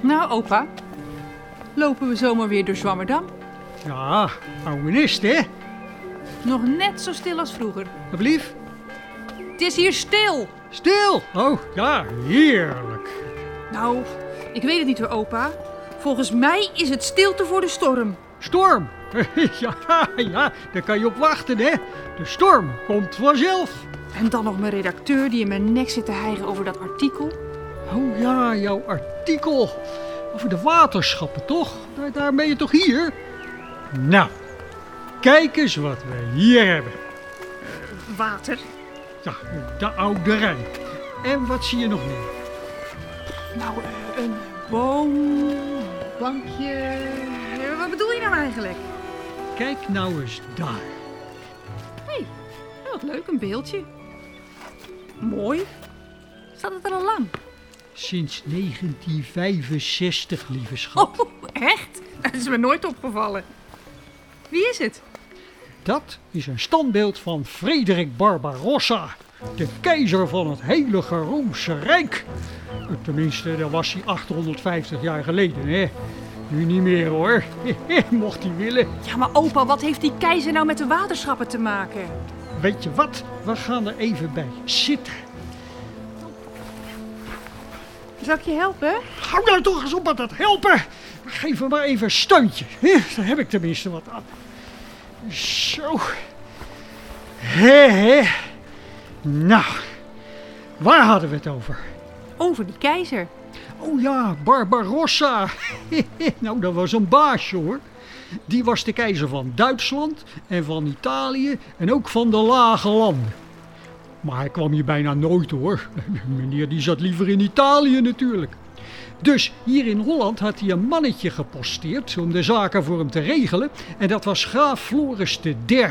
Nou, opa. Lopen we zomaar weer door Zwammerdam? Ja, oude nest, hè? Nog net zo stil als vroeger. Alblieft. Het is hier stil. Stil! Oh, ja, heerlijk. Nou, ik weet het niet hoor, opa. Volgens mij is het stilte voor de storm. Storm! ja, ja, daar kan je op wachten, hè? De storm komt vanzelf. En dan nog mijn redacteur die in mijn nek zit te hijgen over dat artikel. Oh ja, jouw artikel over de waterschappen, toch? Daar, daar ben je toch hier? Nou, kijk eens wat we hier hebben. Water? Ja, de oude Rijn. En wat zie je nog meer? Nou, eh, een boom, bankje. Eh, Wat bedoel je nou eigenlijk? Kijk nou eens daar. Hé, hey, wat leuk, een beeldje. Mooi. Staat het er al lang? Sinds 1965, lieve schat. Oh, echt? Dat is me nooit opgevallen. Wie is het? Dat is een standbeeld van Frederik Barbarossa, de keizer van het Heilige Roomse Rijk. Tenminste, dat was hij 850 jaar geleden, hè? Nu niet meer hoor, mocht hij willen. Ja, maar opa, wat heeft die keizer nou met de waterschappen te maken? Weet je wat? We gaan er even bij zitten. Zal ik je helpen? Hou nou toch eens op met dat helpen. Geef me maar even een steuntje. hè? Daar heb ik tenminste wat aan. Zo. Hé, hé. Nou, waar hadden we het over? Over die keizer. Oh ja, Barbarossa. nou, dat was een baasje hoor. Die was de keizer van Duitsland en van Italië en ook van de lage landen. Maar hij kwam hier bijna nooit hoor. Meneer die zat liever in Italië natuurlijk. Dus hier in Holland had hij een mannetje geposteerd om de zaken voor hem te regelen. En dat was graaf Floris III.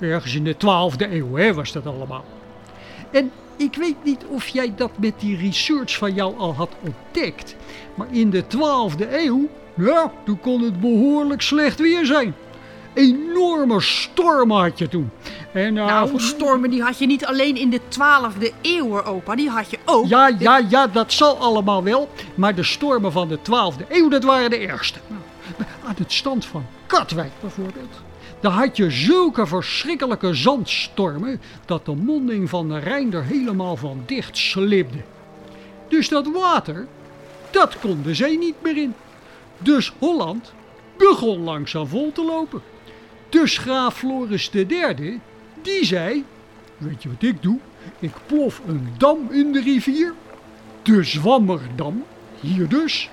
Ergens in de 12e eeuw hè, was dat allemaal. En ik weet niet of jij dat met die research van jou al had ontdekt. Maar in de 12e eeuw, ja, toen kon het behoorlijk slecht weer zijn. Enorme stormen had je toen. En, eh, Nou, stormen die had je niet alleen in de 12e eeuw, opa. Die had je ook. Ja, ja, ja, dat zal allemaal wel. Maar de stormen van de 12e eeuw, dat waren de ergste. Aan het stand van Katwijk bijvoorbeeld. Daar had je zulke verschrikkelijke zandstormen dat de monding van de Rijn er helemaal van dicht slibde. Dus dat water, dat kon de zee niet meer in. Dus Holland begon langzaam vol te lopen. Dus graaf Floris III, die zei, weet je wat ik doe? Ik plof een dam in de rivier, de Zwammerdam, hier dus.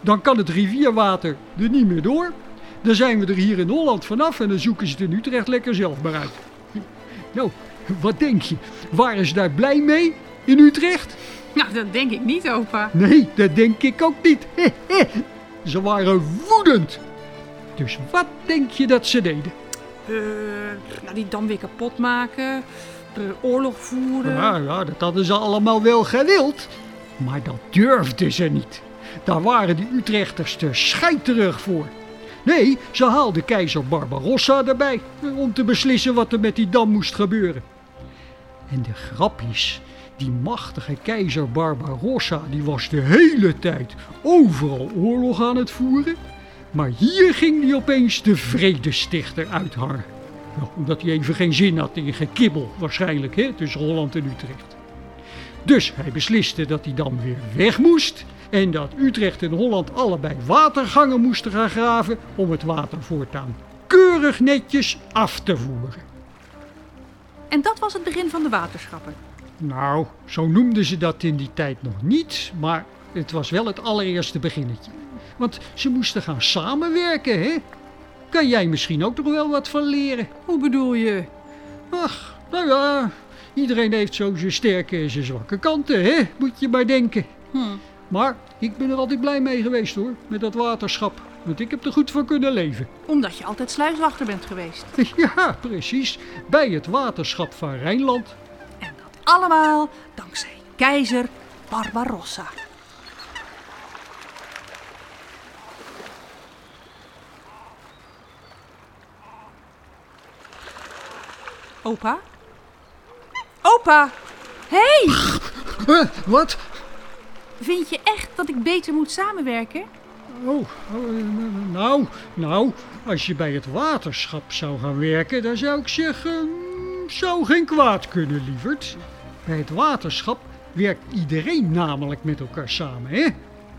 Dan kan het rivierwater er niet meer door. Dan zijn we er hier in Holland vanaf en dan zoeken ze het in Utrecht lekker zelf maar uit. Nou, wat denk je? Waren ze daar blij mee in Utrecht? Nou, dat denk ik niet, opa. Nee, dat denk ik ook niet. Ze waren woedend. Dus wat denk je dat ze deden? Eh, nou, die dam weer kapot maken. eh, oorlog voeren. Ja, ja, dat hadden ze allemaal wel gewild. Maar dat durfden ze niet. Daar waren die Utrechters te scheiterig voor. Nee, ze haalden keizer Barbarossa erbij eh, om te beslissen wat er met die dam moest gebeuren. En de grap is, die machtige keizer Barbarossa, die was de hele tijd overal oorlog aan het voeren. Maar hier ging hij opeens de vredestichter uithangen. Ja, omdat hij even geen zin had in gekibbel, waarschijnlijk, hè, tussen Holland en Utrecht. Dus hij besliste dat hij dan weer weg moest. En dat Utrecht en Holland allebei watergangen moesten gaan graven om het water voortaan keurig netjes af te voeren. En dat was het begin van de waterschappen. Nou, zo noemden ze dat in die tijd nog niet, maar het was wel het allereerste beginnetje. Want ze moesten gaan samenwerken, hè? Kan jij misschien ook nog wel wat van leren? Hoe bedoel je? Ach, nou ja, iedereen heeft zo zijn sterke en zijn zwakke kanten, hè? Moet je maar denken. Hm. Maar ik ben er altijd blij mee geweest hoor, met dat waterschap. Want ik heb er goed van kunnen leven. Omdat je altijd sluiswachter bent geweest. Ja, precies. Bij het waterschap van Rijnland. En dat allemaal dankzij keizer Barbarossa. Opa? Opa! Hé! Hey! Eh, wat? Vind je echt dat ik beter moet samenwerken? Oh, oh, nou, nou, als je bij het waterschap zou gaan werken, dan zou ik zeggen, mm, zou geen kwaad kunnen, lieverd. Bij het waterschap werkt iedereen namelijk met elkaar samen, hè?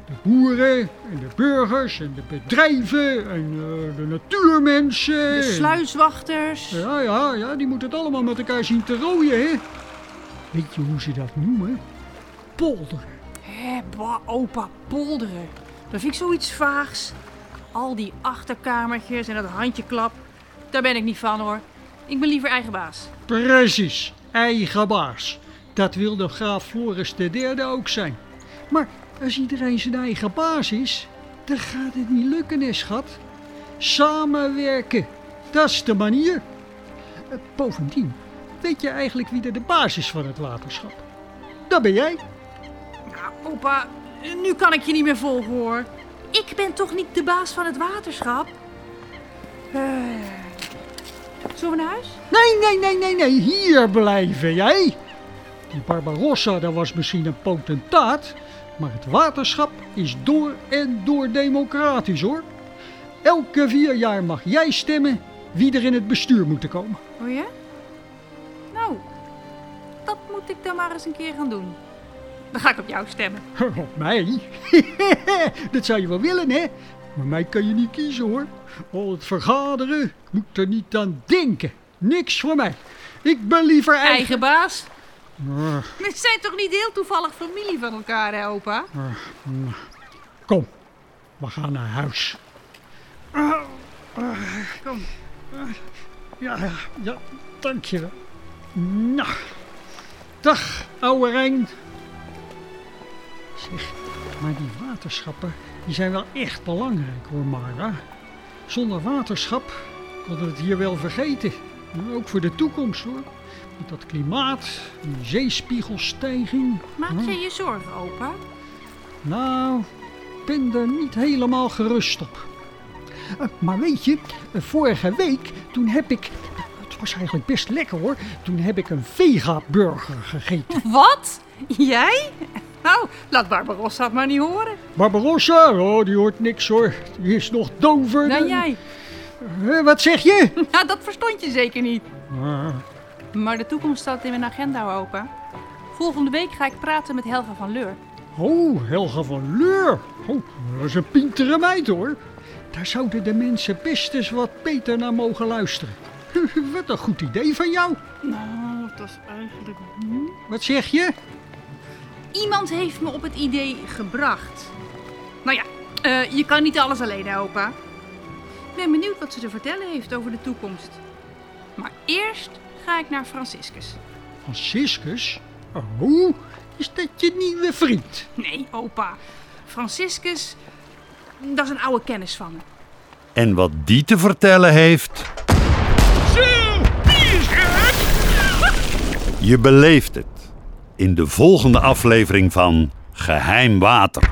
De boeren en de burgers en de bedrijven en eh, de natuurmensen. De en- sluiswachters. Ja, ja, ja, die moeten het allemaal met elkaar zien te rooien, hè? Weet je hoe ze dat noemen? Polderen. Hé, bah, opa, polderen. Dat vind ik zoiets vaags. Al die achterkamertjes en dat handjeklap. Daar ben ik niet van hoor. Ik ben liever eigen baas. Precies, eigen baas. Dat wilde graaf Floris III ook zijn. Maar als iedereen zijn eigen baas is, dan gaat het niet lukken, hè, schat. Samenwerken, dat is de manier. Eh, Bovendien, weet je eigenlijk wie er de baas is van het waterschap? Dat ben jij. Ja, opa, nu kan ik je niet meer volgen hoor. Ik ben toch niet de baas van het waterschap? Eh, Zullen we naar huis? Nee, nee, nee, nee, nee, hier blijven jij. Die Barbarossa, dat was misschien een potentaat, maar het waterschap is door en door democratisch hoor. Elke vier jaar mag jij stemmen wie er in het bestuur moet komen. Oh ja? Nou, dat moet ik dan maar eens een keer gaan doen. Dan ga ik op jou stemmen. Op mij? dat zou je wel willen, hè? Maar mij kan je niet kiezen hoor. Al het vergaderen, ik moet er niet aan denken. Niks voor mij. Ik ben liever eigen. Eigen baas? We zijn toch niet heel toevallig familie van elkaar, hè, opa? Kom, we gaan naar huis. Kom. Ja, ja, ja, dankjewel. Nou, dag, ouwe Rijn. Zeg, maar die waterschappen, die zijn wel echt belangrijk hoor, Mara. Zonder waterschap hadden we het hier wel vergeten. Ook voor de toekomst hoor. Met dat klimaat, die zeespiegelstijging. Maak Hm. je je zorgen, opa? Nou, ik ben er niet helemaal gerust op. Eh, maar weet je, eh, vorige week toen heb ik. Het was eigenlijk best lekker hoor. Toen heb ik een vega-burger gegeten. Wat? Jij? Nou, laat Barbarossa het maar niet horen. Barbarossa, oh, die hoort niks hoor. Die is nog dover. Dan dan- jij. Eh, wat zeg je? Nou, dat verstond je zeker niet. Maar de toekomst staat in mijn agenda, opa. Volgende week ga ik praten met Helga van Leur. oh, Helga van Leur. Oh, dat is een pintere meid hoor. Daar zouden de mensen best eens wat beter naar mogen luisteren. wat een goed idee van jou. Nou, dat is eigenlijk... Wat zeg je? Iemand heeft me op het idee gebracht. Nou ja, eh, je kan niet alles alleen, opa. Ik ben benieuwd wat ze te vertellen heeft over de toekomst. Maar eerst ga ik naar Franciscus. Franciscus? Oh, is dat je nieuwe vriend? Nee, opa. Franciscus, dat is een oude kennis van me. En wat die te vertellen heeft, Zo, wie is je beleeft het in de volgende aflevering van Geheim Water.